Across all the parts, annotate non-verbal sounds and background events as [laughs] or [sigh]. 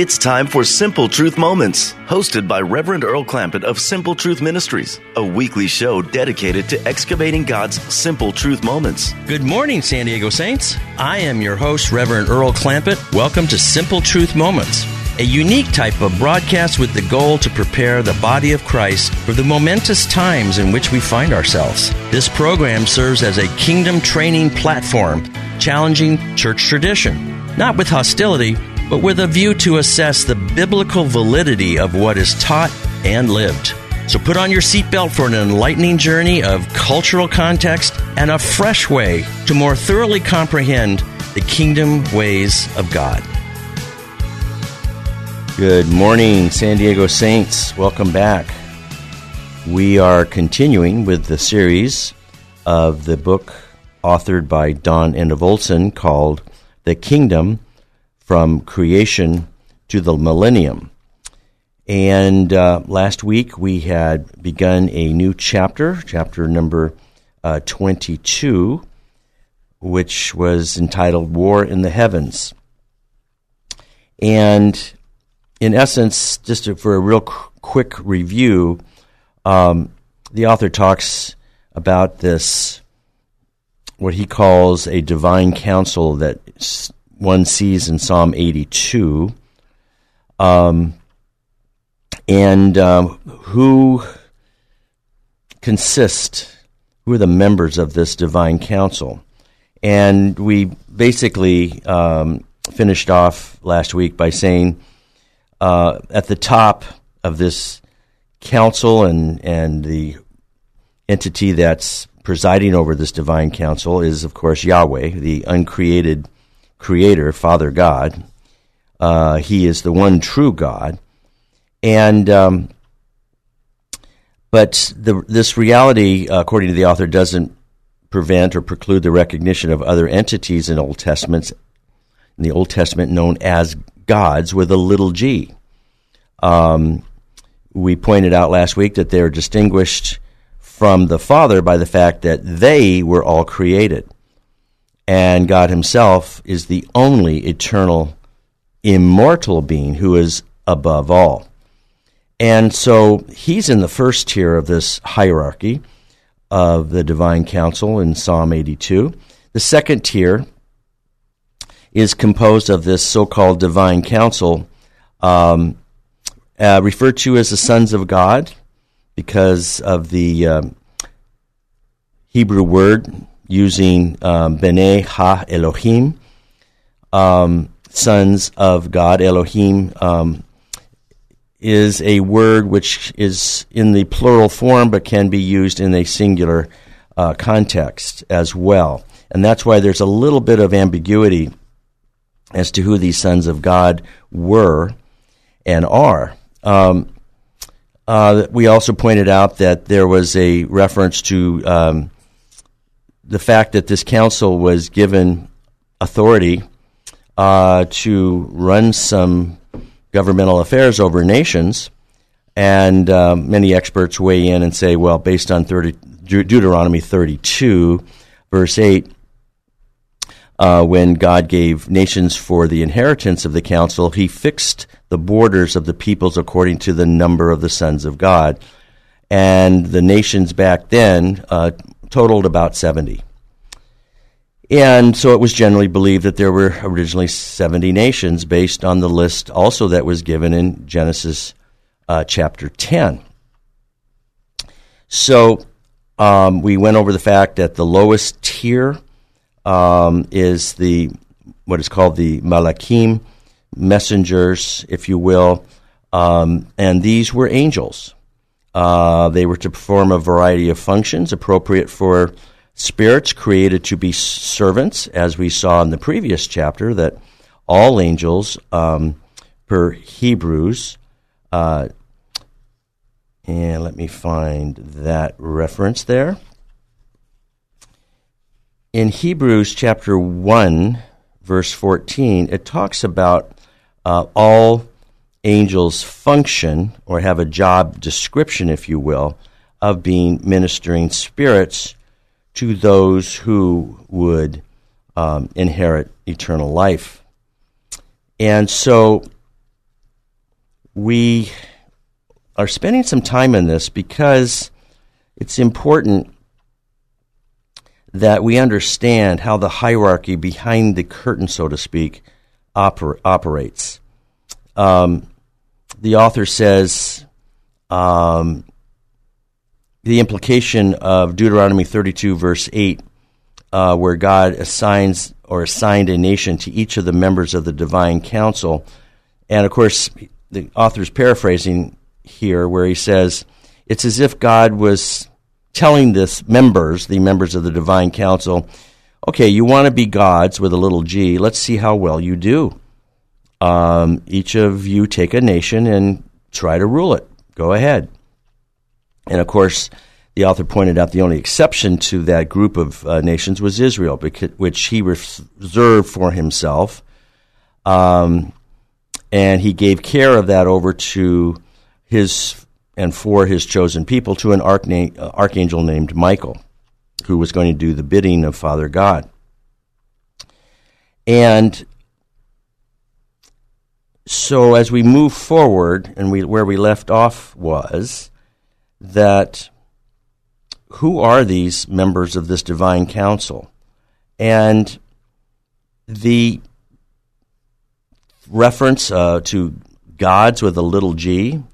It's time for Simple Truth Moments, hosted by Reverend Earl Clampett of Simple Truth Ministries, a weekly show dedicated to excavating God's simple truth moments. Good morning, San Diego Saints. I am your host, Reverend Earl Clampett. Welcome to Simple Truth Moments, a unique type of broadcast with the goal to prepare the body of Christ for the momentous times in which we find ourselves. This program serves as a kingdom training platform, challenging church tradition, not with hostility but with a view to assess the biblical validity of what is taught and lived. So put on your seatbelt for an enlightening journey of cultural context and a fresh way to more thoroughly comprehend the kingdom ways of God. Good morning, San Diego Saints. Welcome back. We are continuing with the series of the book authored by Don Enevoldson Olson called The Kingdom from creation to the millennium. And uh, last week we had begun a new chapter, chapter number uh, 22, which was entitled War in the Heavens. And in essence, just for a real qu- quick review, um, the author talks about this, what he calls a divine council that one sees in Psalm 82. Um, and um, who consist, who are the members of this divine council? And we basically um, finished off last week by saying uh, at the top of this council and, and the entity that's presiding over this divine council is, of course, Yahweh, the uncreated creator, Father God. Uh, he is the one true God. And, um, but the, this reality, according to the author, doesn't prevent or preclude the recognition of other entities in Old Testaments, in the Old Testament known as gods with a little g. Um, we pointed out last week that they're distinguished from the Father by the fact that they were all created and God Himself is the only eternal, immortal being who is above all. And so He's in the first tier of this hierarchy of the divine council in Psalm 82. The second tier is composed of this so called divine council, um, uh, referred to as the sons of God because of the um, Hebrew word using um, Ha Elohim, um, sons of God. Elohim um, is a word which is in the plural form but can be used in a singular uh, context as well. And that's why there's a little bit of ambiguity as to who these sons of God were and are. Um, uh, we also pointed out that there was a reference to um, the fact that this council was given authority uh, to run some governmental affairs over nations, and uh, many experts weigh in and say, well, based on 30, Deuteronomy 32, verse 8, uh, when God gave nations for the inheritance of the council, he fixed the borders of the peoples according to the number of the sons of God. And the nations back then uh, totaled about 70. And so it was generally believed that there were originally 70 nations based on the list also that was given in Genesis uh, chapter 10. So um, we went over the fact that the lowest tier um, is the what is called the Malachim messengers, if you will, um, and these were angels. Uh, they were to perform a variety of functions appropriate for spirits created to be servants, as we saw in the previous chapter, that all angels um, per Hebrews. Uh, and let me find that reference there. In Hebrews chapter 1, verse 14, it talks about uh, all angels function or have a job description, if you will, of being ministering spirits to those who would um, inherit eternal life. And so we are spending some time in this because it's important that we understand how the hierarchy behind the curtain, so to speak, oper- operates. Um, the author says um, the implication of Deuteronomy 32, verse 8, uh, where God assigns or assigned a nation to each of the members of the divine council. And of course, the author's paraphrasing here, where he says, it's as if God was telling this members, the members of the divine council, okay, you want to be gods with a little g. Let's see how well you do. Um, each of you take a nation and try to rule it. Go ahead. And of course, the author pointed out the only exception to that group of uh, nations was Israel, which he reserved for himself. Um, and he gave care of that over to his and for his chosen people to an uh, archangel named Michael, who was going to do the bidding of Father God. And so as we move forward, and we, where we left off was that who are these members of this divine council? And the reference uh, to gods with a little g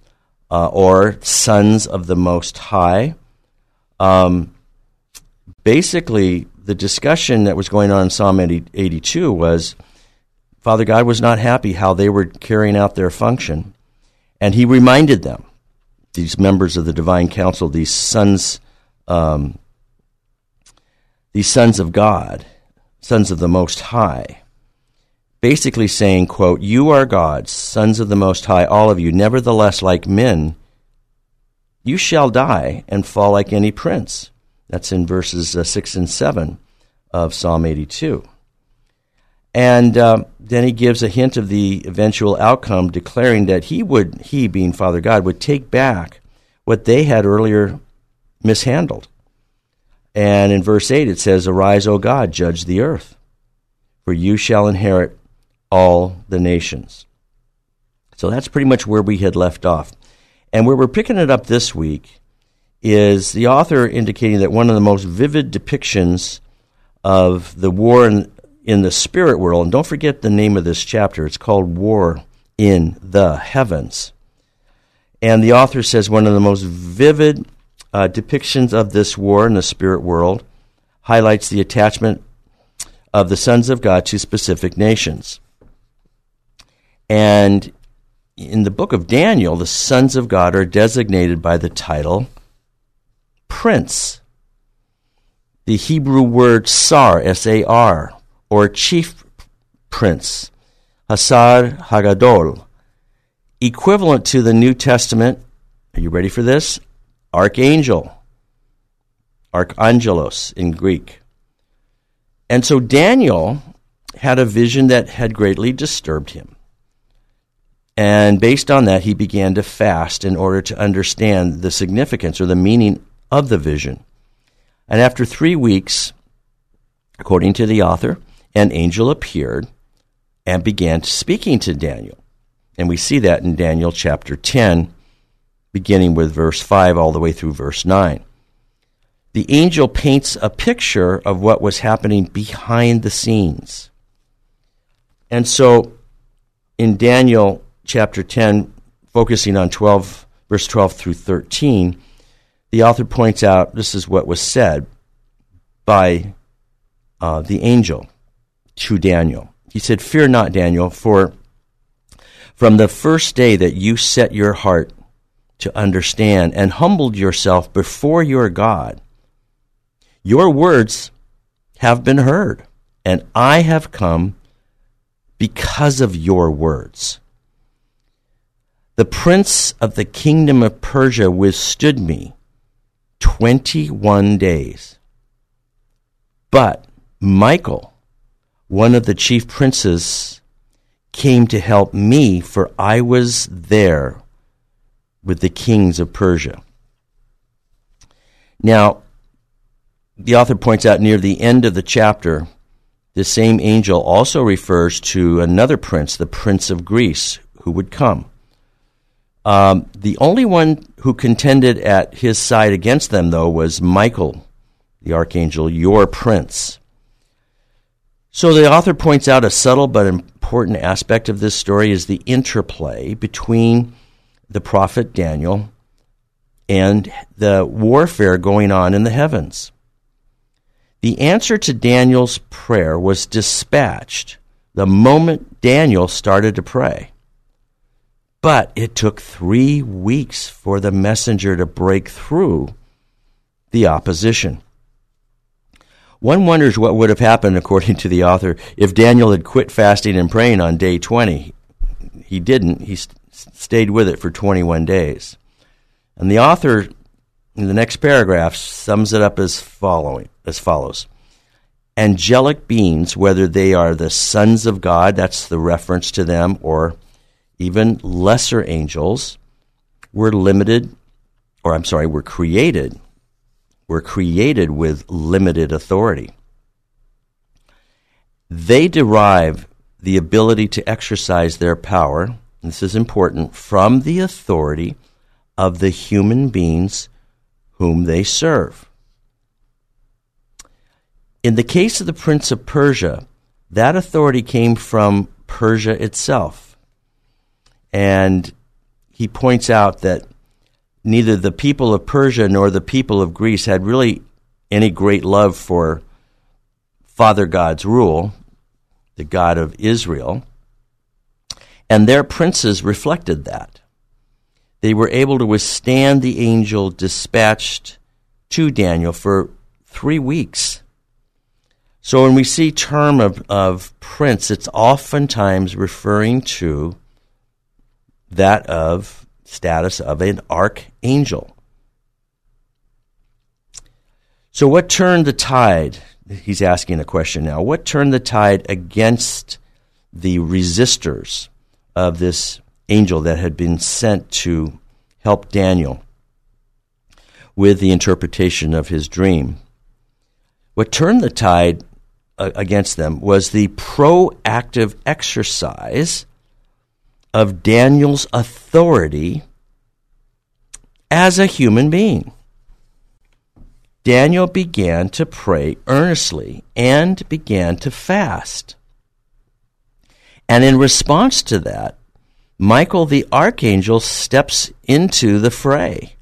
uh, or sons of the Most High. Um, basically, the discussion that was going on in Psalm 80, 82 was Father God was not happy how they were carrying out their function, and He reminded them, these members of the Divine Council, these sons, um, these sons of God, sons of the Most High, basically saying, quote, You are gods, sons of the Most High, all of you. Nevertheless, like men, you shall die and fall like any prince. That's in verses uh, 6 and 7 of Psalm 82. And uh, then he gives a hint of the eventual outcome, declaring that he would, he being Father God, would take back what they had earlier mishandled. And in verse 8 it says, Arise, O God, judge the earth, for you shall inherit all the nations. So that's pretty much where we had left off. And where we're picking it up this week is the author indicating that one of the most vivid depictions of the war in, in the spirit world, and don't forget the name of this chapter, it's called War in the Heavens. And the author says one of the most vivid uh, depictions of this war in the spirit world highlights the attachment of the sons of God to specific nations. And in the book of Daniel, the sons of God are designated by the title prince. The Hebrew word sar, S A R, or chief prince, Hasar Hagadol, equivalent to the New Testament, are you ready for this? Archangel, Archangelos in Greek. And so Daniel had a vision that had greatly disturbed him. And based on that, he began to fast in order to understand the significance or the meaning of the vision. And after three weeks, according to the author, an angel appeared and began speaking to Daniel. And we see that in Daniel chapter 10, beginning with verse 5 all the way through verse 9. The angel paints a picture of what was happening behind the scenes. And so in Daniel chapter 10, focusing on 12, verse 12 through 13, the author points out this is what was said by uh, the angel to Daniel. He said, Fear not, Daniel, for from the first day that you set your heart to understand and humbled yourself before your God, your words have been heard, and I have come because of your words. The prince of the kingdom of Persia withstood me 21 days. But Michael, one of the chief princes, came to help me, for I was there with the kings of Persia. Now, the author points out near the end of the chapter, the same angel also refers to another prince, the prince of Greece, who would come. Um, the only one who contended at his side against them, though, was Michael, the archangel, your prince. So the author points out a subtle but important aspect of this story is the interplay between the prophet Daniel and the warfare going on in the heavens. The answer to Daniel's prayer was dispatched the moment Daniel started to pray. But it took three weeks for the messenger to break through the opposition. One wonders what would have happened, according to the author, if Daniel had quit fasting and praying on day 20. He didn't. He st- stayed with it for 21 days. And the author, in the next paragraph, sums it up as following as follows. Angelic beings, whether they are the sons of God, that's the reference to them, or even lesser angels, were limited, or I'm sorry, were created, were created with limited authority. They derive the ability to exercise their power, this is important, from the authority of the human beings whom they serve. In the case of the Prince of Persia, that authority came from Persia itself. And he points out that neither the people of Persia nor the people of Greece had really any great love for Father God's rule, the God of Israel. And their princes reflected that they were able to withstand the angel dispatched to Daniel for three weeks. So when we see term of, of prince, it's oftentimes referring to that of status of an archangel. So what turned the tide? He's asking a question now. What turned the tide against the resistors of this angel that had been sent to help Daniel with the interpretation of his dream. What turned the tide uh, against them was the proactive exercise of Daniel's authority as a human being. Daniel began to pray earnestly and began to fast. And in response to that, Michael the archangel steps into the fray.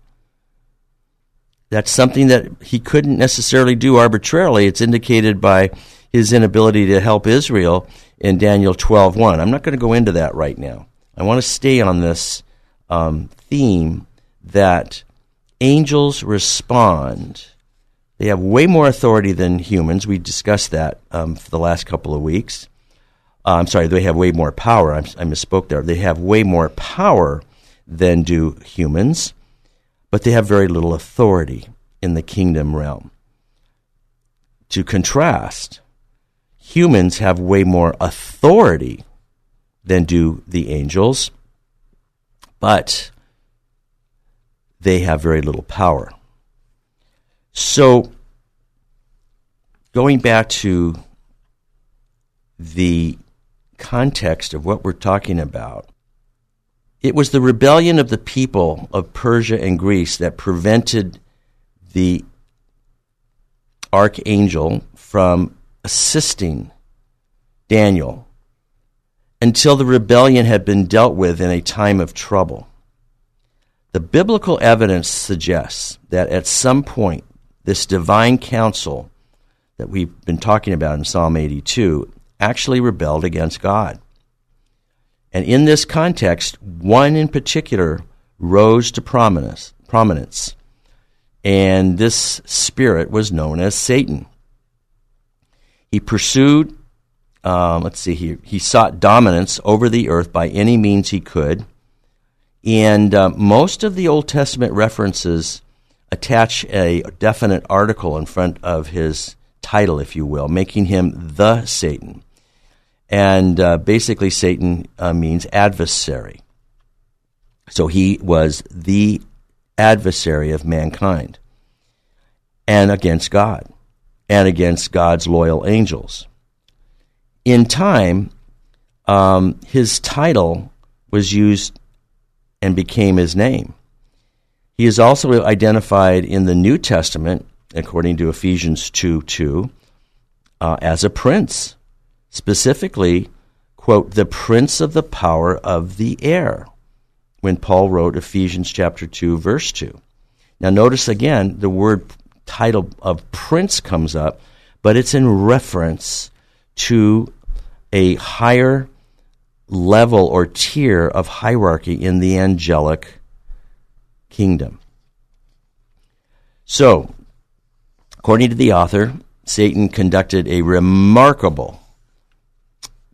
That's something that he couldn't necessarily do arbitrarily. It's indicated by his inability to help Israel in Daniel 12:1. I'm not going to go into that right now. I want to stay on this um, theme that angels respond. They have way more authority than humans. We discussed that um, for the last couple of weeks. Uh, I'm sorry, they have way more power. I'm, I misspoke there. They have way more power than do humans, but they have very little authority in the kingdom realm. To contrast, humans have way more authority than do the angels, but they have very little power. So, going back to the context of what we're talking about, it was the rebellion of the people of Persia and Greece that prevented the archangel from assisting Daniel until the rebellion had been dealt with in a time of trouble. The biblical evidence suggests that at some point, this divine council that we've been talking about in Psalm 82 actually rebelled against God. And in this context, one in particular rose to prominence, prominence. And this spirit was known as Satan. He pursued, um, let's see here, he sought dominance over the earth by any means he could, And uh, most of the Old Testament references attach a definite article in front of his title, if you will, making him the Satan. And uh, basically, Satan uh, means adversary. So he was the adversary of mankind and against God and against God's loyal angels. In time, um, his title was used and became his name. He is also identified in the New Testament, according to Ephesians 2 2, uh, as a prince. Specifically, quote, the prince of the power of the air, when Paul wrote Ephesians chapter 2, verse 2. Now, notice again, the word title of prince comes up, but it's in reference to a higher level or tier of hierarchy in the angelic kingdom. So, according to the author, Satan conducted a remarkable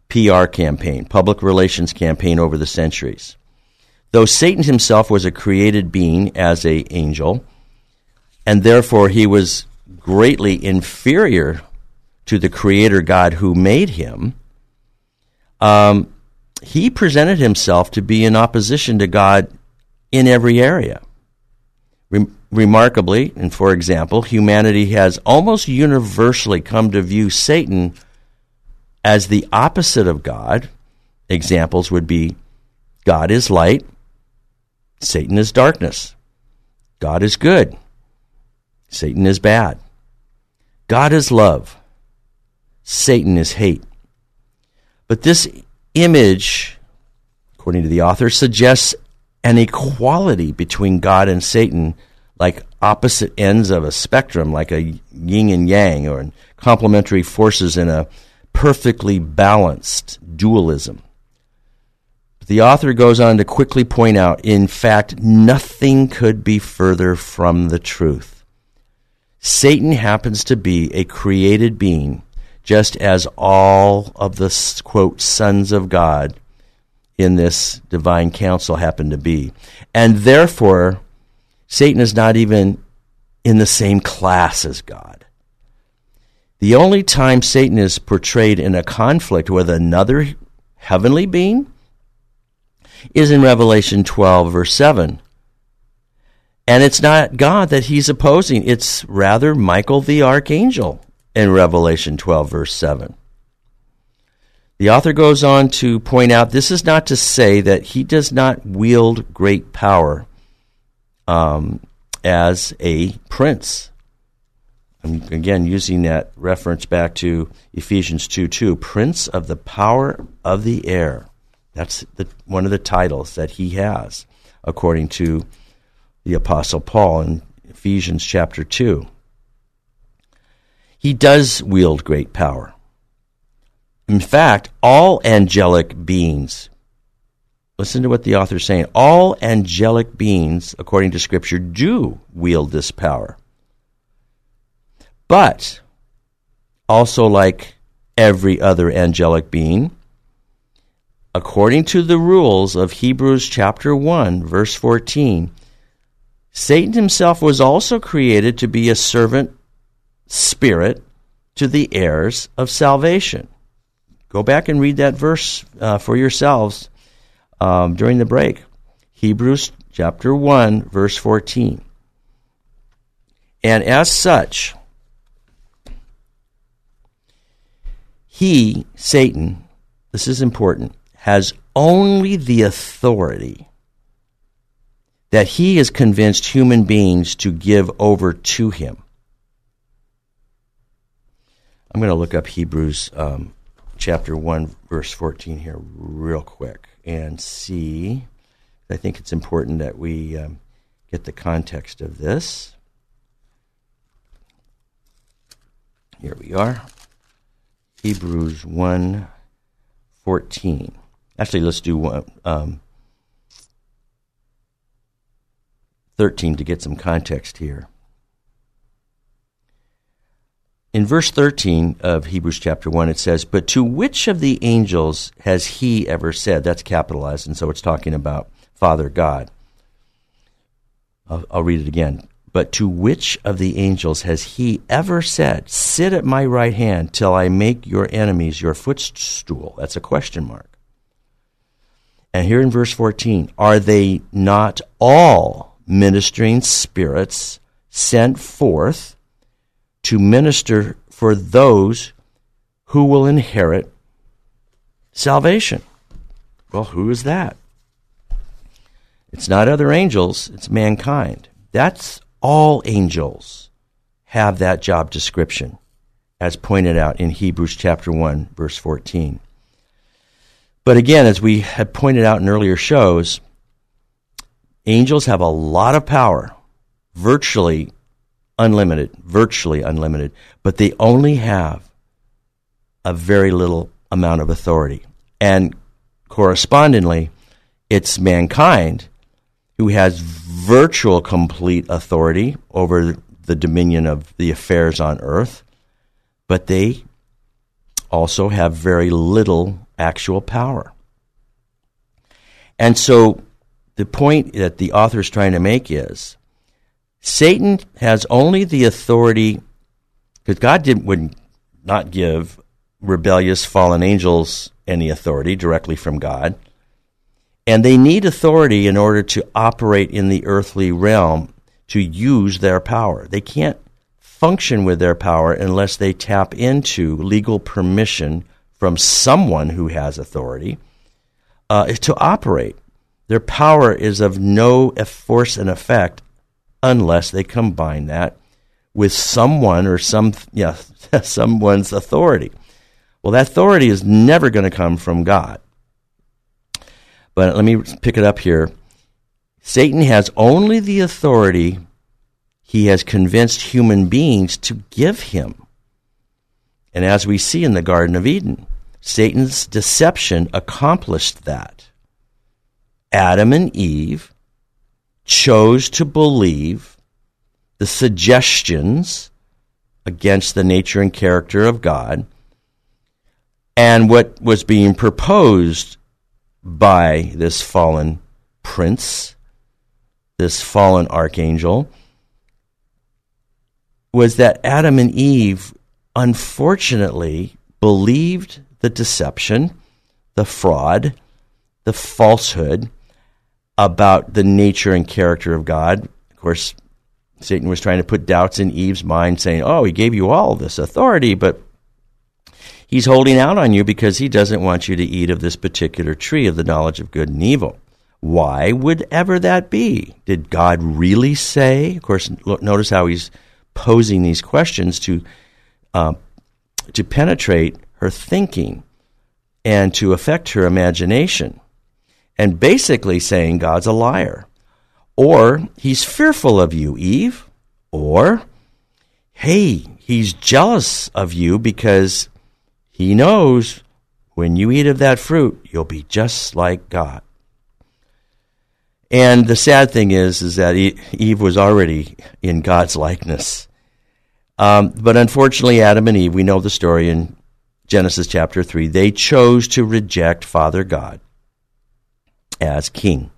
PR campaign, public relations campaign over the centuries. Though Satan himself was a created being as a angel, and therefore he was greatly inferior to the creator God who made him, um, he presented himself to be in opposition to God in every area. Rem- remarkably, and for example, humanity has almost universally come to view Satan as the opposite of God. Examples would be God is light, Satan is darkness. God is good, Satan is bad. God is love, Satan is hate. But this image, according to the author, suggests an equality between God and Satan, like opposite ends of a spectrum, like a yin and yang, or complementary forces in a perfectly balanced dualism. The author goes on to quickly point out, in fact, nothing could be further from the truth. Satan happens to be a created being just as all of the, quote, sons of God in this divine council happen to be. And therefore, Satan is not even in the same class as God. The only time Satan is portrayed in a conflict with another heavenly being is in Revelation 12, verse 7. And it's not God that he's opposing, it's rather Michael the archangel in Revelation 12, verse 7. The author goes on to point out this is not to say that he does not wield great power um, as a prince. I'm again using that reference back to Ephesians 2 2. Prince of the power of the air. That's the, one of the titles that he has, according to the Apostle Paul in Ephesians chapter 2. He does wield great power. In fact, all angelic beings, listen to what the author is saying, all angelic beings, according to Scripture, do wield this power. But, also like every other angelic being, according to the rules of Hebrews chapter 1, verse 14, Satan himself was also created to be a servant Spirit to the heirs of salvation. Go back and read that verse uh, for yourselves um, during the break. Hebrews chapter 1, verse 14. And as such, he, Satan, this is important, has only the authority that he has convinced human beings to give over to him. I'm going to look up Hebrews um, chapter 1, verse 14 here real quick and see. I think it's important that we um, get the context of this. Here we are. Hebrews 1 14. Actually, let's do one, um, 13 to get some context here. In verse 13 of Hebrews chapter 1, it says, But to which of the angels has he ever said? That's capitalized, and so it's talking about Father God. I'll, I'll read it again. But to which of the angels has he ever said, Sit at my right hand till I make your enemies your footstool? That's a question mark. And here in verse 14, are they not all ministering spirits sent forth to minister for those who will inherit salvation? Well, who is that? It's not other angels, it's mankind. That's all angels have that job description, as pointed out in Hebrews chapter 1, verse 14. But again, as we had pointed out in earlier shows, angels have a lot of power, virtually unlimited, virtually unlimited, but they only have a very little amount of authority. And correspondingly, it's mankind who has virtual complete authority over the dominion of the affairs on earth, but they also have very little actual power. And so the point that the author is trying to make is Satan has only the authority, because God did, would not give rebellious fallen angels any authority directly from God. And they need authority in order to operate in the earthly realm to use their power. They can't function with their power unless they tap into legal permission from someone who has authority uh, to operate. Their power is of no force and effect unless they combine that with someone or some yeah [laughs] someone's authority. Well, that authority is never going to come from God. But let me pick it up here. Satan has only the authority he has convinced human beings to give him. And as we see in the Garden of Eden, Satan's deception accomplished that. Adam and Eve chose to believe the suggestions against the nature and character of God and what was being proposed by this fallen prince, this fallen archangel, was that Adam and Eve unfortunately believed the deception, the fraud, the falsehood about the nature and character of God. Of course, Satan was trying to put doubts in Eve's mind, saying, Oh, he gave you all this authority, but He's holding out on you because he doesn't want you to eat of this particular tree of the knowledge of good and evil. Why would ever that be? Did God really say? Of course, look, notice how he's posing these questions to uh, to penetrate her thinking and to affect her imagination, and basically saying God's a liar, or He's fearful of you, Eve, or hey, He's jealous of you because he knows when you eat of that fruit, you'll be just like God. And the sad thing is, is that Eve was already in God's likeness. Um, but unfortunately, Adam and Eve, we know the story in Genesis chapter 3, they chose to reject Father God as king.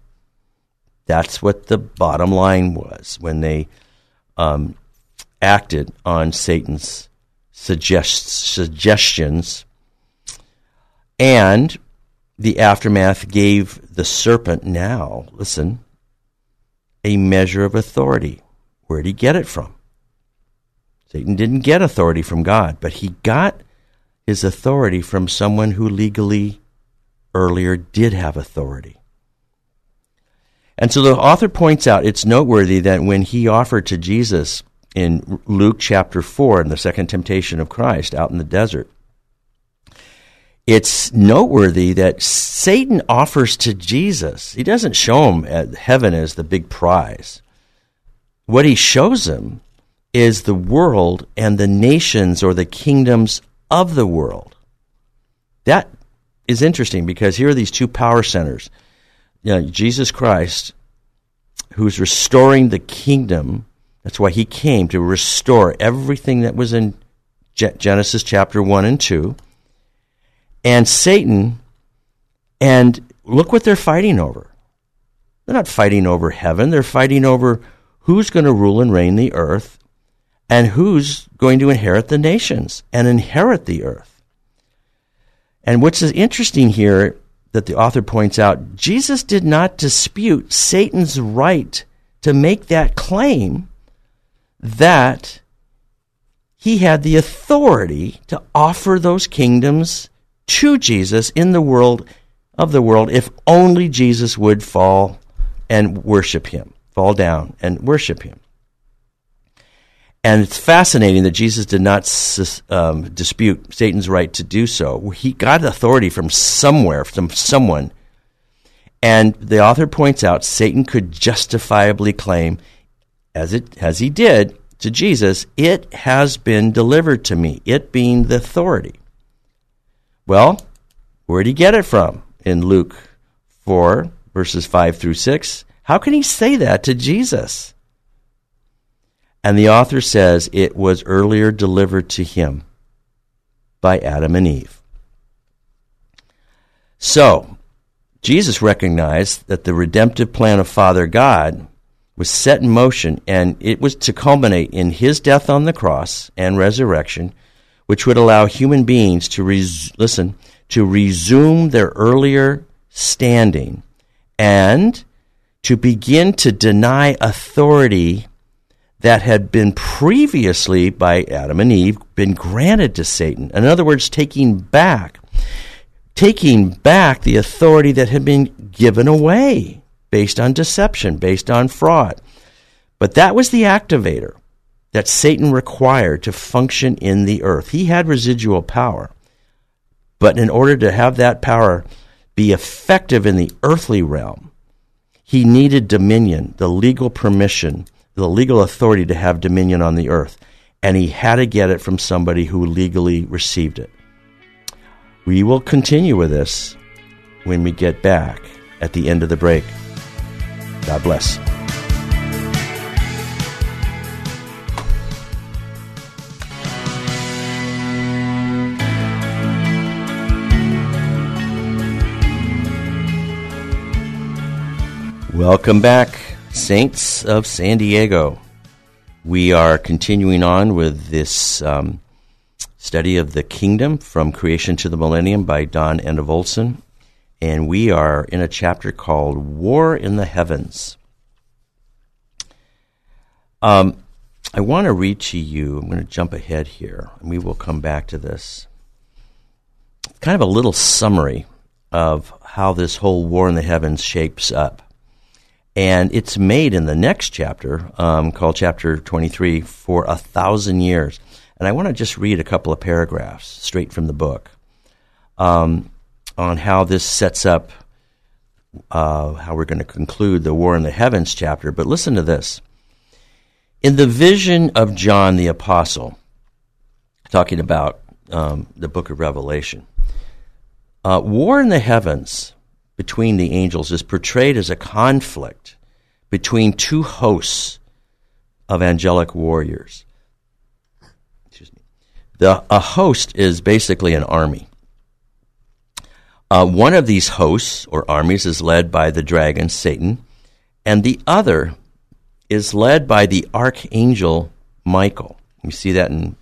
That's what the bottom line was when they um, acted on Satan's suggest, suggestions, and the aftermath gave the serpent now, listen, a measure of authority. Where did he get it from? Satan didn't get authority from God, but he got his authority from someone who legally earlier did have authority. And so the author points out it's noteworthy that when he offered to Jesus in Luke chapter 4, in the second temptation of Christ out in the desert. It's noteworthy that Satan offers to Jesus, he doesn't show him heaven as the big prize. What he shows him is the world and the nations or the kingdoms of the world. That is interesting because here are these two power centers. You know, Jesus Christ, who's restoring the kingdom that's why he came to restore everything that was in Genesis chapter 1 and 2, and Satan, and look what they're fighting over. They're not fighting over heaven, they're fighting over who's going to rule and reign the earth and who's going to inherit the nations and inherit the earth. And what's interesting here that the author points out Jesus did not dispute Satan's right to make that claim that he had the authority to offer those kingdoms to Jesus in the world of the world if only Jesus would fall and worship him, fall down and worship him. And it's fascinating that Jesus did not um, dispute Satan's right to do so. He got authority from somewhere, from someone. And the author points out Satan could justifiably claim, as, it, as he did to Jesus, it has been delivered to me, it being the authority. Well, where did he get it from? In Luke 4, verses 5 through 6. How can he say that to Jesus? And the author says it was earlier delivered to him by Adam and Eve. So, Jesus recognized that the redemptive plan of Father God was set in motion, and it was to culminate in his death on the cross and resurrection, which would allow human beings to res- listen to resume their earlier standing and to begin to deny authority that had been previously by Adam and Eve been granted to Satan. In other words, taking back taking back the authority that had been given away based on deception, based on fraud. But that was the activator that Satan required to function in the earth. He had residual power. But in order to have that power be effective in the earthly realm, he needed dominion, the legal permission the legal authority to have dominion on the earth. And he had to get it from somebody who legally received it. We will continue with this when we get back at the end of the break. God bless. Welcome back Saints of San Diego. We are continuing on with this um, study of the kingdom from creation to the millennium by Don Enevoldson. And we are in a chapter called War in the Heavens. Um, I want to read to you, I'm going to jump ahead here, and we will come back to this. Kind of a little summary of how this whole war in the heavens shapes up. And it's made in the next chapter, um, called chapter 23, for a thousand years. And I want to just read a couple of paragraphs straight from the book um, on how this sets up uh, how we're going to conclude the War in the Heavens chapter. But listen to this. In the vision of John the Apostle, talking about um, the book of Revelation, uh, war in the heavens between the angels is portrayed as a conflict between two hosts of angelic warriors. Excuse me. The, a host is basically an army. Uh, one of these hosts or armies is led by the dragon, Satan, and the other is led by the archangel Michael. You see that in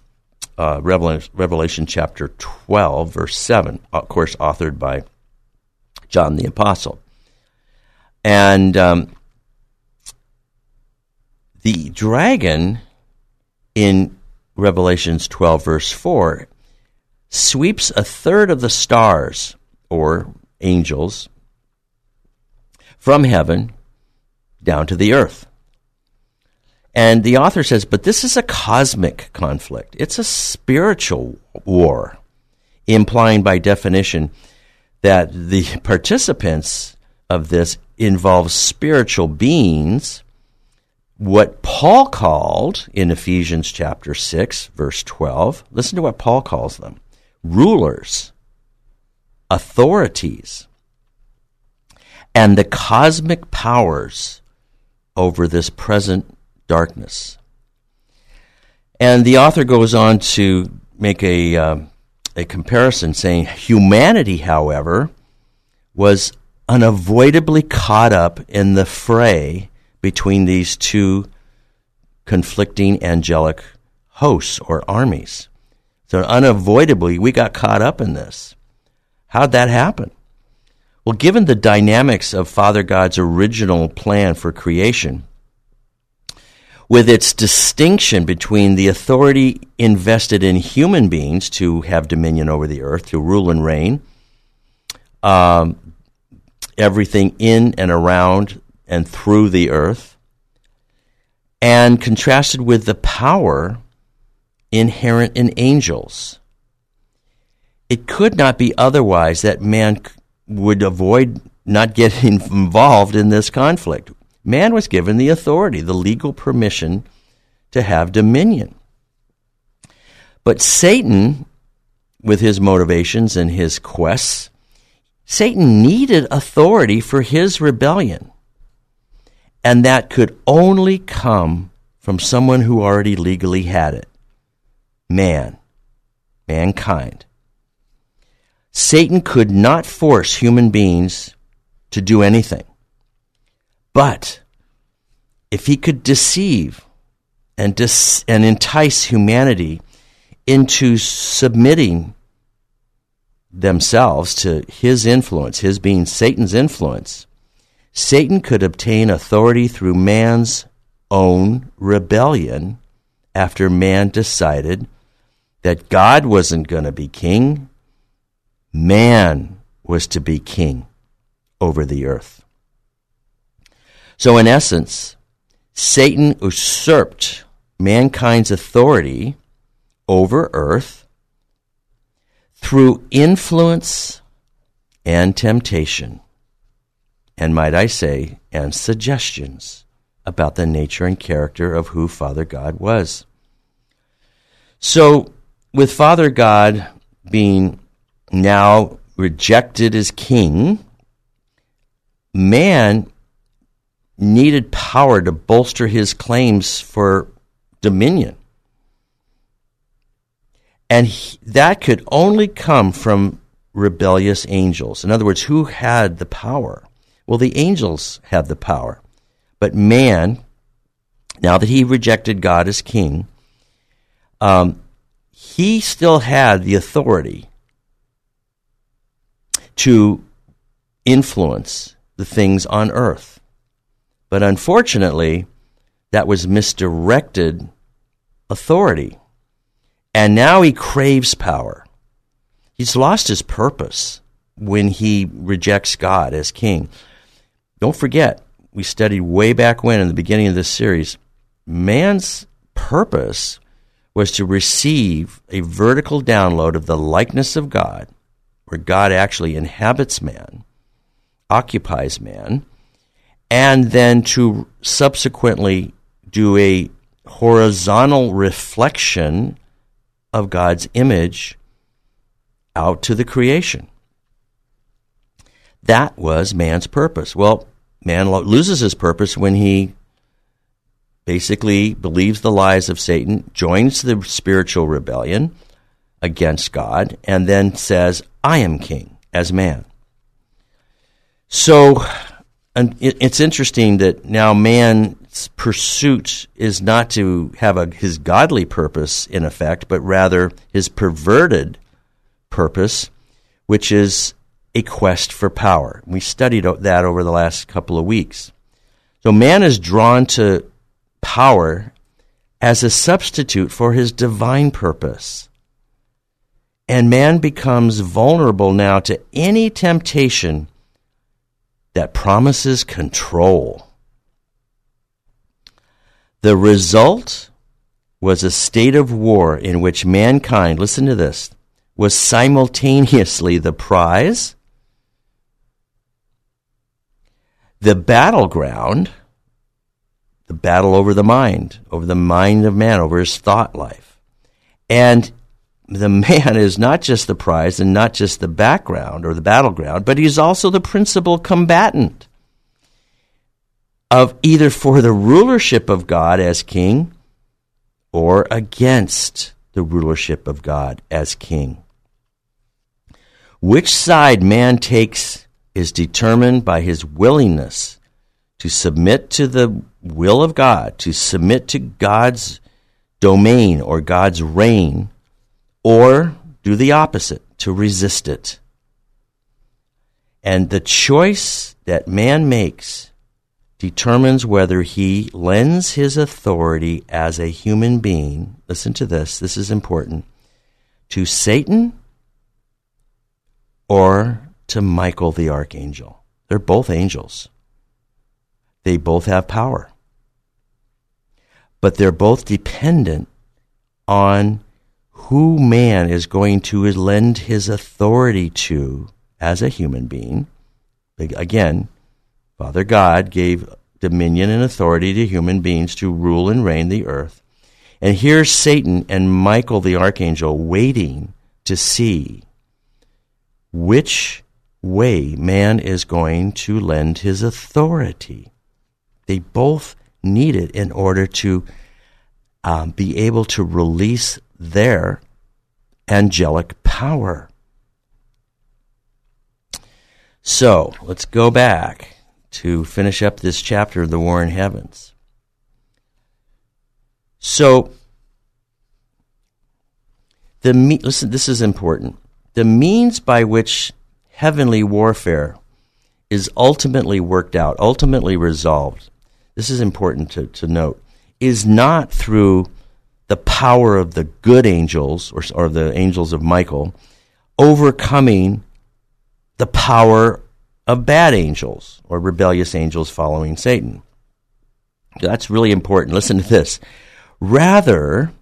uh, Revelation, Revelation chapter 12, verse 7, of course, authored by John the Apostle. And um, the dragon in Revelations 12, verse 4, sweeps a third of the stars, or angels, from heaven down to the earth. And the author says, but this is a cosmic conflict. It's a spiritual war, implying by definition that the participants of this involve spiritual beings, what Paul called in Ephesians chapter 6, verse 12. Listen to what Paul calls them rulers, authorities, and the cosmic powers over this present darkness. And the author goes on to make a um, a comparison, saying humanity, however, was unavoidably caught up in the fray between these two conflicting angelic hosts or armies. So unavoidably, we got caught up in this. How'd that happen? Well, given the dynamics of Father God's original plan for creation, with its distinction between the authority invested in human beings to have dominion over the earth, to rule and reign, um, everything in and around and through the earth, and contrasted with the power inherent in angels. It could not be otherwise that man would avoid not getting [laughs] involved in this conflict. Man was given the authority, the legal permission to have dominion. But Satan, with his motivations and his quests, Satan needed authority for his rebellion. And that could only come from someone who already legally had it man, mankind. Satan could not force human beings to do anything. But if he could deceive and, dis- and entice humanity into submitting themselves to his influence, his being Satan's influence, Satan could obtain authority through man's own rebellion after man decided that God wasn't going to be king, man was to be king over the earth. So, in essence, Satan usurped mankind's authority over earth through influence and temptation, and might I say, and suggestions about the nature and character of who Father God was. So, with Father God being now rejected as king, man needed power to bolster his claims for dominion. And he, that could only come from rebellious angels. In other words, who had the power? Well, the angels had the power. But man, now that he rejected God as king, um, he still had the authority to influence the things on earth. But unfortunately, that was misdirected authority. And now he craves power. He's lost his purpose when he rejects God as king. Don't forget, we studied way back when in the beginning of this series, man's purpose was to receive a vertical download of the likeness of God, where God actually inhabits man, occupies man, and then to subsequently do a horizontal reflection of God's image out to the creation. That was man's purpose. Well, man loses his purpose when he basically believes the lies of Satan, joins the spiritual rebellion against God, and then says, I am king as man. So and it's interesting that now man's pursuit is not to have a, his godly purpose in effect, but rather his perverted purpose, which is a quest for power. We studied that over the last couple of weeks. So man is drawn to power as a substitute for his divine purpose. And man becomes vulnerable now to any temptation that promises control. The result was a state of war in which mankind, listen to this, was simultaneously the prize, the battleground, the battle over the mind, over the mind of man, over his thought life. And the man is not just the prize and not just the background or the battleground, but he's also the principal combatant of either for the rulership of God as king or against the rulership of God as king. Which side man takes is determined by his willingness to submit to the will of God, to submit to God's domain or God's reign, or do the opposite, to resist it. And the choice that man makes determines whether he lends his authority as a human being, listen to this, this is important, to Satan or to Michael the archangel. They're both angels. They both have power. But they're both dependent on who man is going to lend his authority to as a human being. Again, Father God gave dominion and authority to human beings to rule and reign the earth. And here's Satan and Michael the archangel waiting to see which way man is going to lend his authority. They both need it in order to um, be able to release their angelic power. So let's go back to finish up this chapter of the War in Heavens. So, the me- listen, this is important. The means by which heavenly warfare is ultimately worked out, ultimately resolved, this is important to, to note, is not through the power of the good angels or, or the angels of Michael overcoming the power of bad angels or rebellious angels following Satan. That's really important. Listen to this. Rather,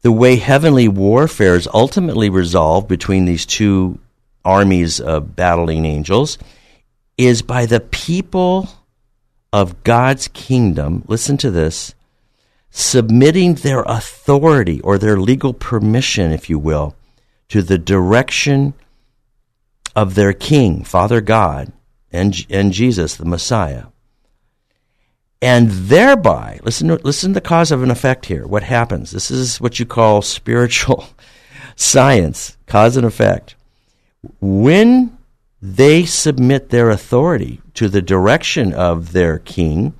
the way heavenly warfare is ultimately resolved between these two armies of battling angels is by the people of God's kingdom. Listen to this submitting their authority or their legal permission, if you will, to the direction of their king, Father God, and, and Jesus, the Messiah. And thereby, listen to, listen to the cause of an effect here. What happens? This is what you call spiritual [laughs] science, cause and effect. When they submit their authority to the direction of their king,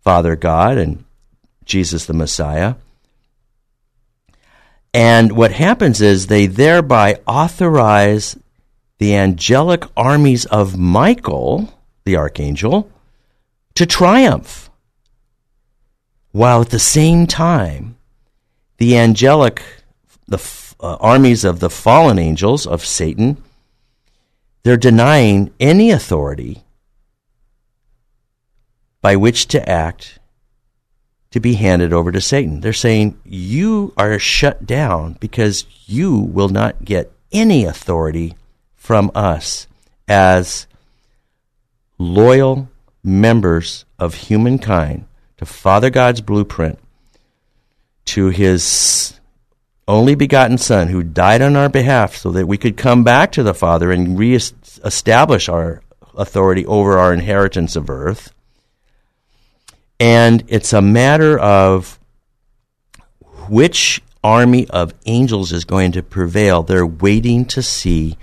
Father God, and Jesus the Messiah, and what happens is they thereby authorize the angelic armies of Michael, the archangel, to triumph. While at the same time, the angelic, the uh, armies of the fallen angels of Satan, they're denying any authority by which to act to be handed over to Satan. They're saying, You are shut down because you will not get any authority from us as loyal members of humankind to Father God's blueprint, to his only begotten Son who died on our behalf so that we could come back to the Father and re-establish our authority over our inheritance of earth. And it's a matter of which army of angels is going to prevail. They're waiting to see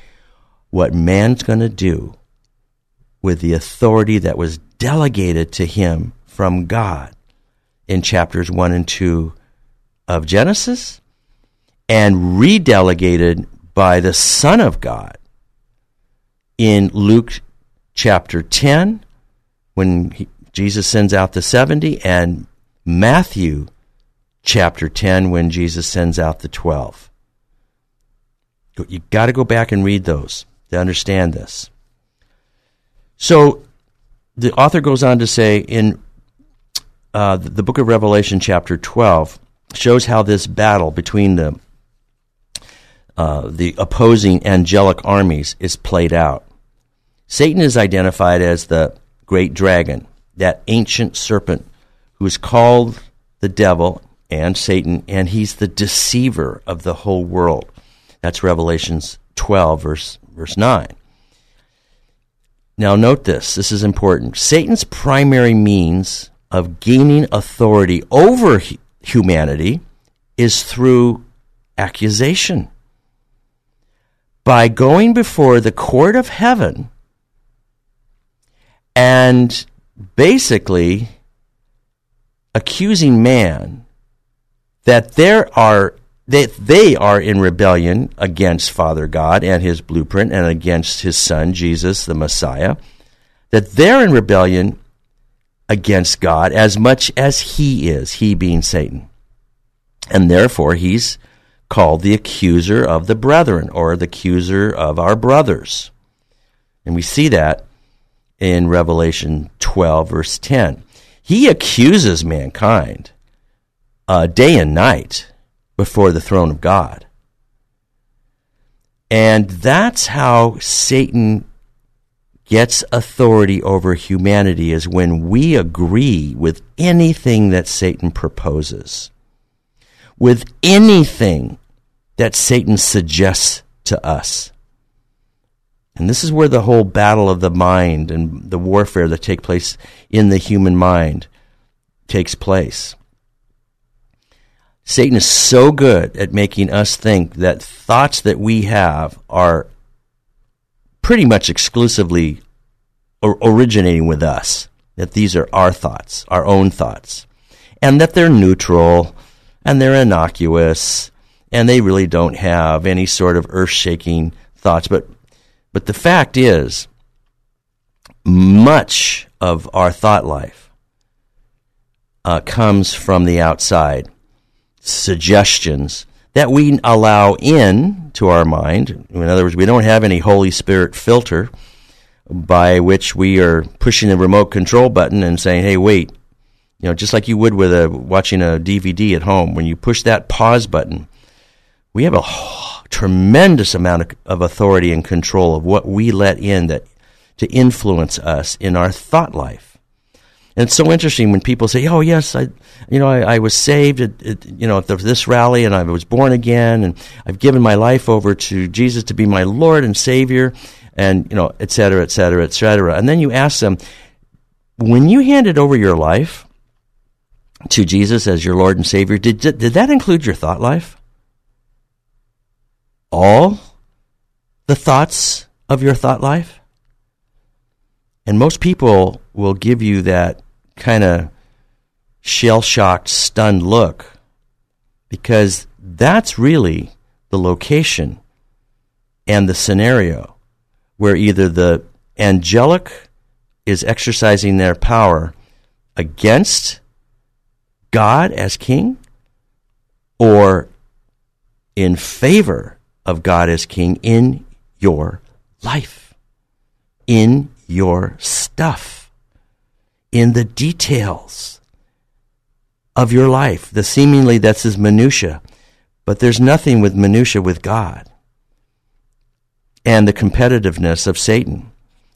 what man's going to do with the authority that was delegated to him from God in chapters 1 and 2 of Genesis and redelegated by the Son of God in Luke chapter 10 when he, Jesus sends out the 70 and Matthew chapter 10 when Jesus sends out the 12. You got to go back and read those to understand this. So the author goes on to say in uh, the book of Revelation, chapter 12, shows how this battle between the uh, the opposing angelic armies is played out. Satan is identified as the great dragon, that ancient serpent who is called the devil and Satan, and he's the deceiver of the whole world. That's Revelations 12, verse verse 9. Now, note this this is important. Satan's primary means of gaining authority over humanity is through accusation. By going before the court of heaven and basically accusing man that there are that they are in rebellion against Father God and his blueprint and against his son Jesus the Messiah that they're in rebellion against God as much as he is he being Satan. And therefore he's called the accuser of the brethren or the accuser of our brothers. And we see that in Revelation 12 verse 10 he accuses mankind uh, day and night before the throne of God. And that's how Satan gets authority over humanity is when we agree with anything that Satan proposes, with anything that Satan suggests to us. And this is where the whole battle of the mind and the warfare that take place in the human mind takes place. Satan is so good at making us think that thoughts that we have are pretty much exclusively originating with us, that these are our thoughts, our own thoughts, and that they're neutral and they're innocuous and they really don't have any sort of earth shaking thoughts. But but the fact is, much of our thought life uh, comes from the outside. Suggestions that we allow in to our mind. In other words, we don't have any Holy Spirit filter by which we are pushing the remote control button and saying, "Hey, wait." You know, just like you would with a watching a DVD at home, when you push that pause button, we have a tremendous amount of, of authority and control of what we let in that to influence us in our thought life. And it's so interesting when people say, "Oh, yes, I, you know, I, I was saved at, at, you know, at this rally, and I was born again, and I've given my life over to Jesus to be my Lord and Savior, and you know, et cetera, et cetera, et cetera." And then you ask them, when you handed over your life to Jesus as your Lord and Savior, did did that include your thought life? All the thoughts of your thought life? And most people will give you that kind of shell shocked, stunned look because that's really the location and the scenario where either the angelic is exercising their power against God as king or in favor of God as King in your life, in your stuff, in the details of your life. The seemingly that's his minutia, but there's nothing with minutia with God. And the competitiveness of Satan.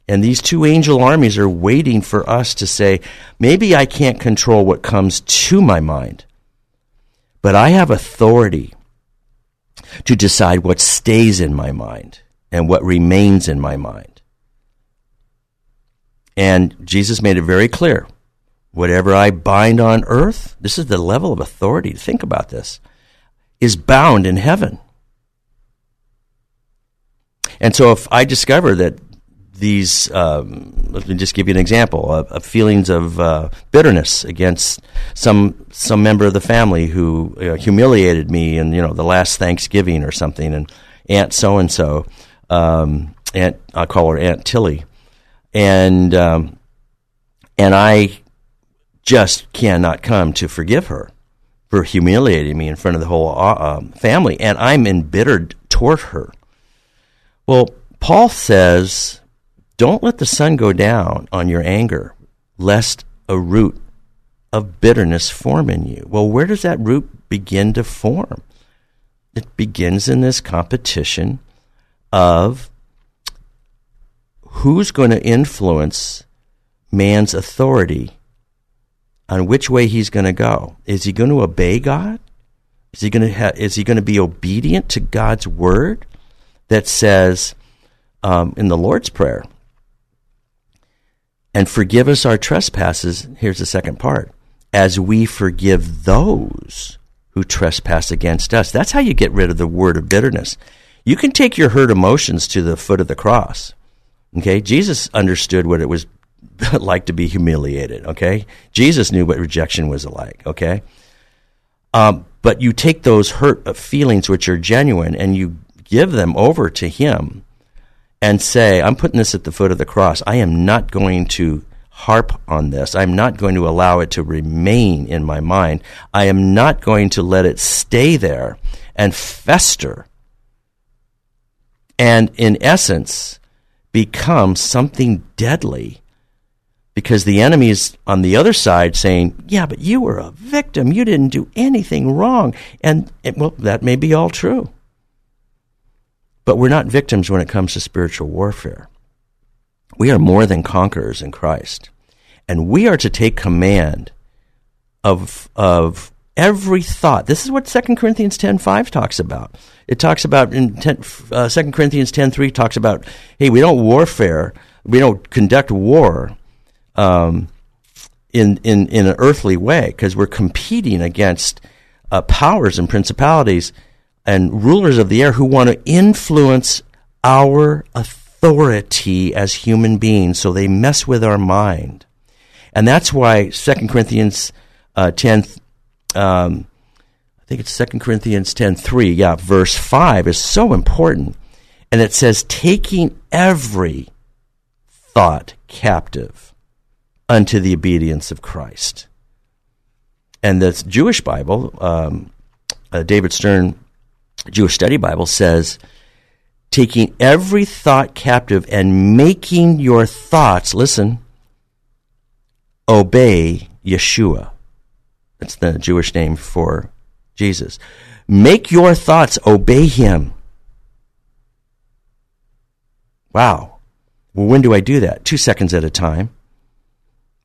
And these two angel armies are waiting for us to say, maybe I can't control what comes to my mind, but I have authority to decide what stays in my mind and what remains in my mind. And Jesus made it very clear whatever I bind on earth, this is the level of authority. Think about this, is bound in heaven. And so if I discover that these, um, let me just give you an example of, of feelings of uh, bitterness against some some member of the family who humiliated me in you know the last Thanksgiving or something, and Aunt so and so, Aunt I call her Aunt Tilly, and um, and I just cannot come to forgive her for humiliating me in front of the whole uh, um, family, and I'm embittered toward her. Well, Paul says don't let the sun go down on your anger, lest a root of bitterness form in you. Well, where does that root begin to form? It begins in this competition of who's going to influence man's authority on which way he's going to go. Is he going to obey God? Is he going to ha- is he going to be obedient to God's word that says um, in the Lord's prayer and forgive us our trespasses. Here's the second part as we forgive those who trespass against us. That's how you get rid of the word of bitterness. You can take your hurt emotions to the foot of the cross. Okay? Jesus understood what it was [laughs] like to be humiliated. Okay? Jesus knew what rejection was like. Okay? Um, but you take those hurt feelings, which are genuine, and you give them over to Him and say, I'm putting this at the foot of the cross. I am not going to harp on this. I'm not going to allow it to remain in my mind. I am not going to let it stay there and fester. And in essence, become something deadly because the enemy is on the other side saying, Yeah, but you were a victim. You didn't do anything wrong. And, well, that may be all true. But we're not victims when it comes to spiritual warfare. We are more than conquerors in Christ. And we are to take command of, of every thought. This is what 2 Corinthians 10.5 talks about. It talks about in 10, uh, 2 Corinthians 10.3 talks about, hey, we don't warfare, we don't conduct war um, in, in, in an earthly way because we're competing against uh, powers and principalities and rulers of the air who want to influence our authority as human beings. So they mess with our mind. And that's why 2 Corinthians uh, 10, um, I think it's 2 Corinthians 10 3, yeah, verse 5 is so important. And it says, taking every thought captive unto the obedience of Christ. And the Jewish Bible, um, uh, David Stern Jewish Study Bible says, taking every thought captive and making your thoughts, listen, obey Yeshua. That's the Jewish name for Jesus. Make your thoughts obey him. Wow. Well, when do I do that? Two seconds at a time.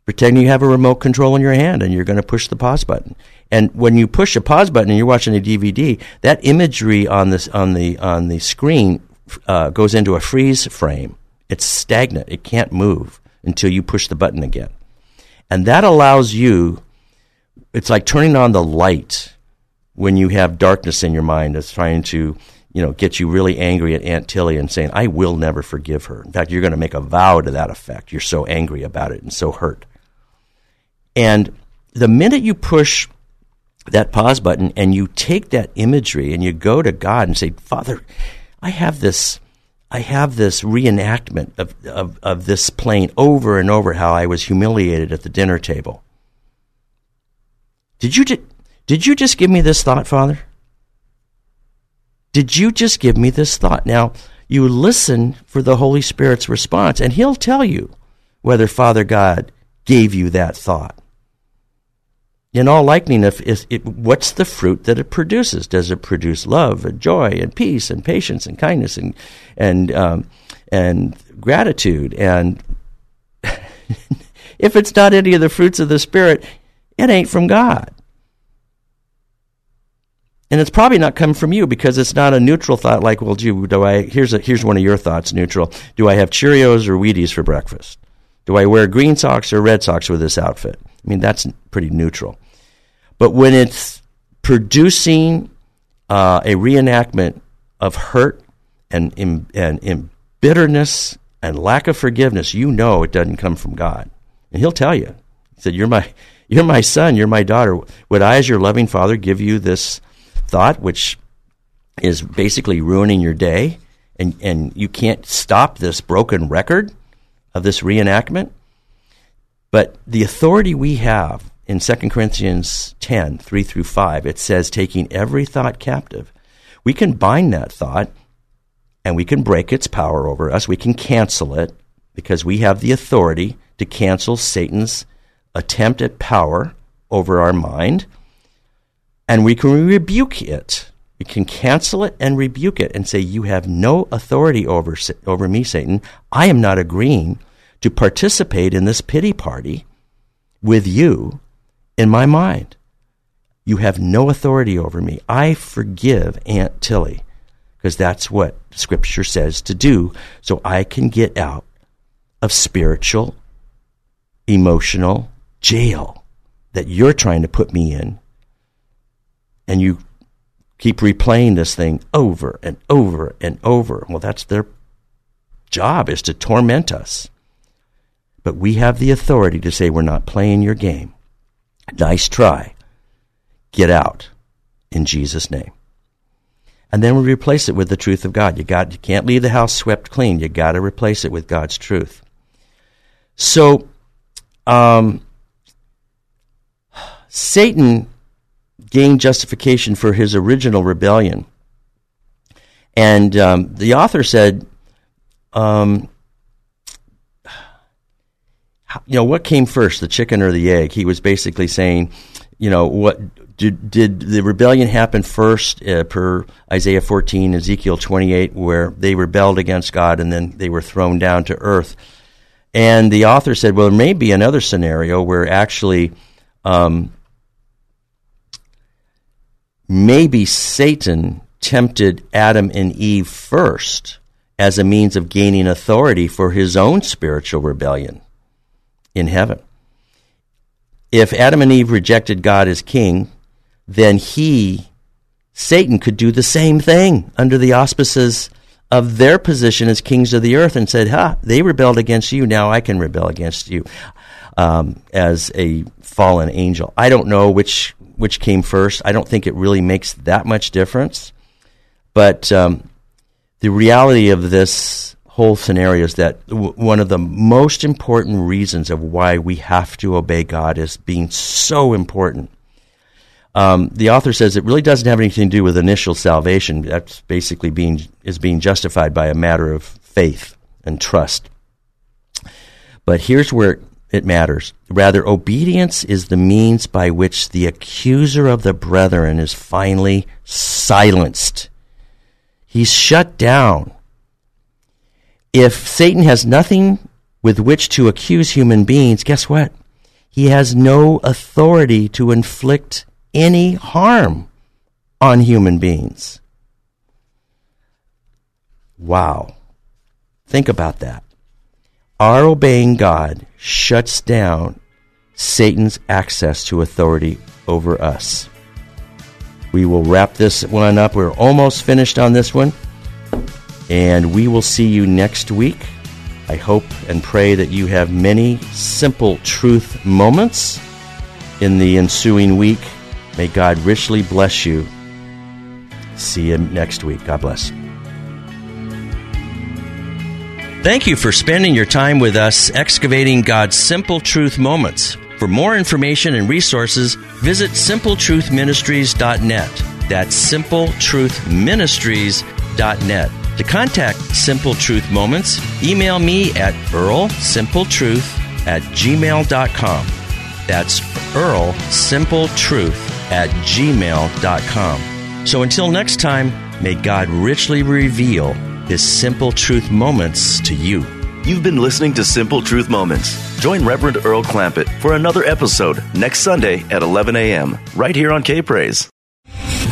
Pretend you have a remote control in your hand and you're going to push the pause button. And when you push a pause button and you're watching a DVD, that imagery on this on the on the screen uh, goes into a freeze frame. It's stagnant. It can't move until you push the button again. And that allows you. It's like turning on the light when you have darkness in your mind that's trying to you know, get you really angry at Aunt Tilly and saying, I will never forgive her. In fact, you're going to make a vow to that effect. You're so angry about it and so hurt. And the minute you push that pause button and you take that imagery and you go to God and say, Father, I have this. I have this reenactment of, of, of this plane over and over how I was humiliated at the dinner table. Did you, ju- did you just give me this thought, Father? Did you just give me this thought? Now, you listen for the Holy Spirit's response, and He'll tell you whether Father God gave you that thought in all likeliness, if it, what's the fruit that it produces? Does it produce love and joy and peace and patience and kindness and and um, and gratitude? And [laughs] if it's not any of the fruits of the spirit, it ain't from God. And it's probably not come from you because it's not a neutral thought like, well, gee, do I, here's, a, here's one of your thoughts, neutral. Do I have Cheerios or Wheaties for breakfast? Do I wear green socks or red socks with this outfit? I mean, that's pretty neutral. But when it's producing uh, a reenactment of hurt and, and, bitterness and lack of forgiveness, you know it doesn't come from God. And He'll tell you. He said, You're my, [laughs] you're my son, you're my daughter. Would I, as your loving father, give you this thought, which is basically ruining your day, and, and you can't stop this broken record of this reenactment? But the authority we have in 2 Corinthians 10, 3 through 5, it says, taking every thought captive. We can bind that thought and we can break its power over us. We can cancel it because we have the authority to cancel Satan's attempt at power over our mind. And we can rebuke it. We can cancel it and rebuke it and say, You have no authority over, over me, Satan. I am not agreeing to participate in this pity party with you in my mind. You have no authority over me. I forgive Aunt Tilly because that's what Scripture says to do so I can get out of spiritual, emotional jail that you're trying to put me in and you keep replaying this thing over and over and over. Well, that's their job is to torment us. But we have the authority to say we're not playing your game. Nice try. Get out in Jesus' name. And then we replace it with the truth of God. You got you can't leave the house swept clean. You got to replace it with God's truth. So, um, Satan gained justification for his original rebellion, and um, the author said, um, you know, what came first, the chicken or the egg? He was basically saying, you know, what did, did the rebellion happen first uh, per Isaiah 14, Ezekiel 28, where they rebelled against God and then they were thrown down to earth? And the author said, well, there may be another scenario where actually um, maybe Satan tempted Adam and Eve first as a means of gaining authority for his own spiritual rebellion in heaven. If Adam and Eve rejected God as king, then he, Satan, could do the same thing under the auspices of their position as kings of the earth and said, Ha, they rebelled against you, now I can rebel against you um, as a fallen angel. I don't know which, which came first. I don't think it really makes that much difference. But um, the reality of this whole scenario is that w- one of the most important reasons of why we have to obey God is being so important. Um, the author says it really doesn't have anything to do with initial salvation. That's basically being is being justified by a matter of faith and trust. But here's where it matters. Rather, obedience is the means by which the accuser of the brethren is finally silenced. He's shut down. If Satan has nothing with which to accuse human beings, guess what? He has no authority to inflict any harm on human beings. Wow. Think about that. Our obeying God shuts down Satan's access to authority over us. We will wrap this one up. We're almost finished on this one. And we will see you next week. I hope and pray that you have many simple truth moments in the ensuing week. May God richly bless you. See you next week. God bless. Thank you for spending your time with us excavating God's simple truth moments. For more information and resources, visit simpletruthministries.net. That's simpletruthministries.net. To contact Simple Truth Moments, email me at earlsimpletruth at gmail.com. That's Earl Simple Truth at gmail.com. So until next time, may God richly reveal his simple truth moments to you. You've been listening to Simple Truth Moments. Join Reverend Earl Clampett for another episode next Sunday at 11 a.m. right here on K Praise.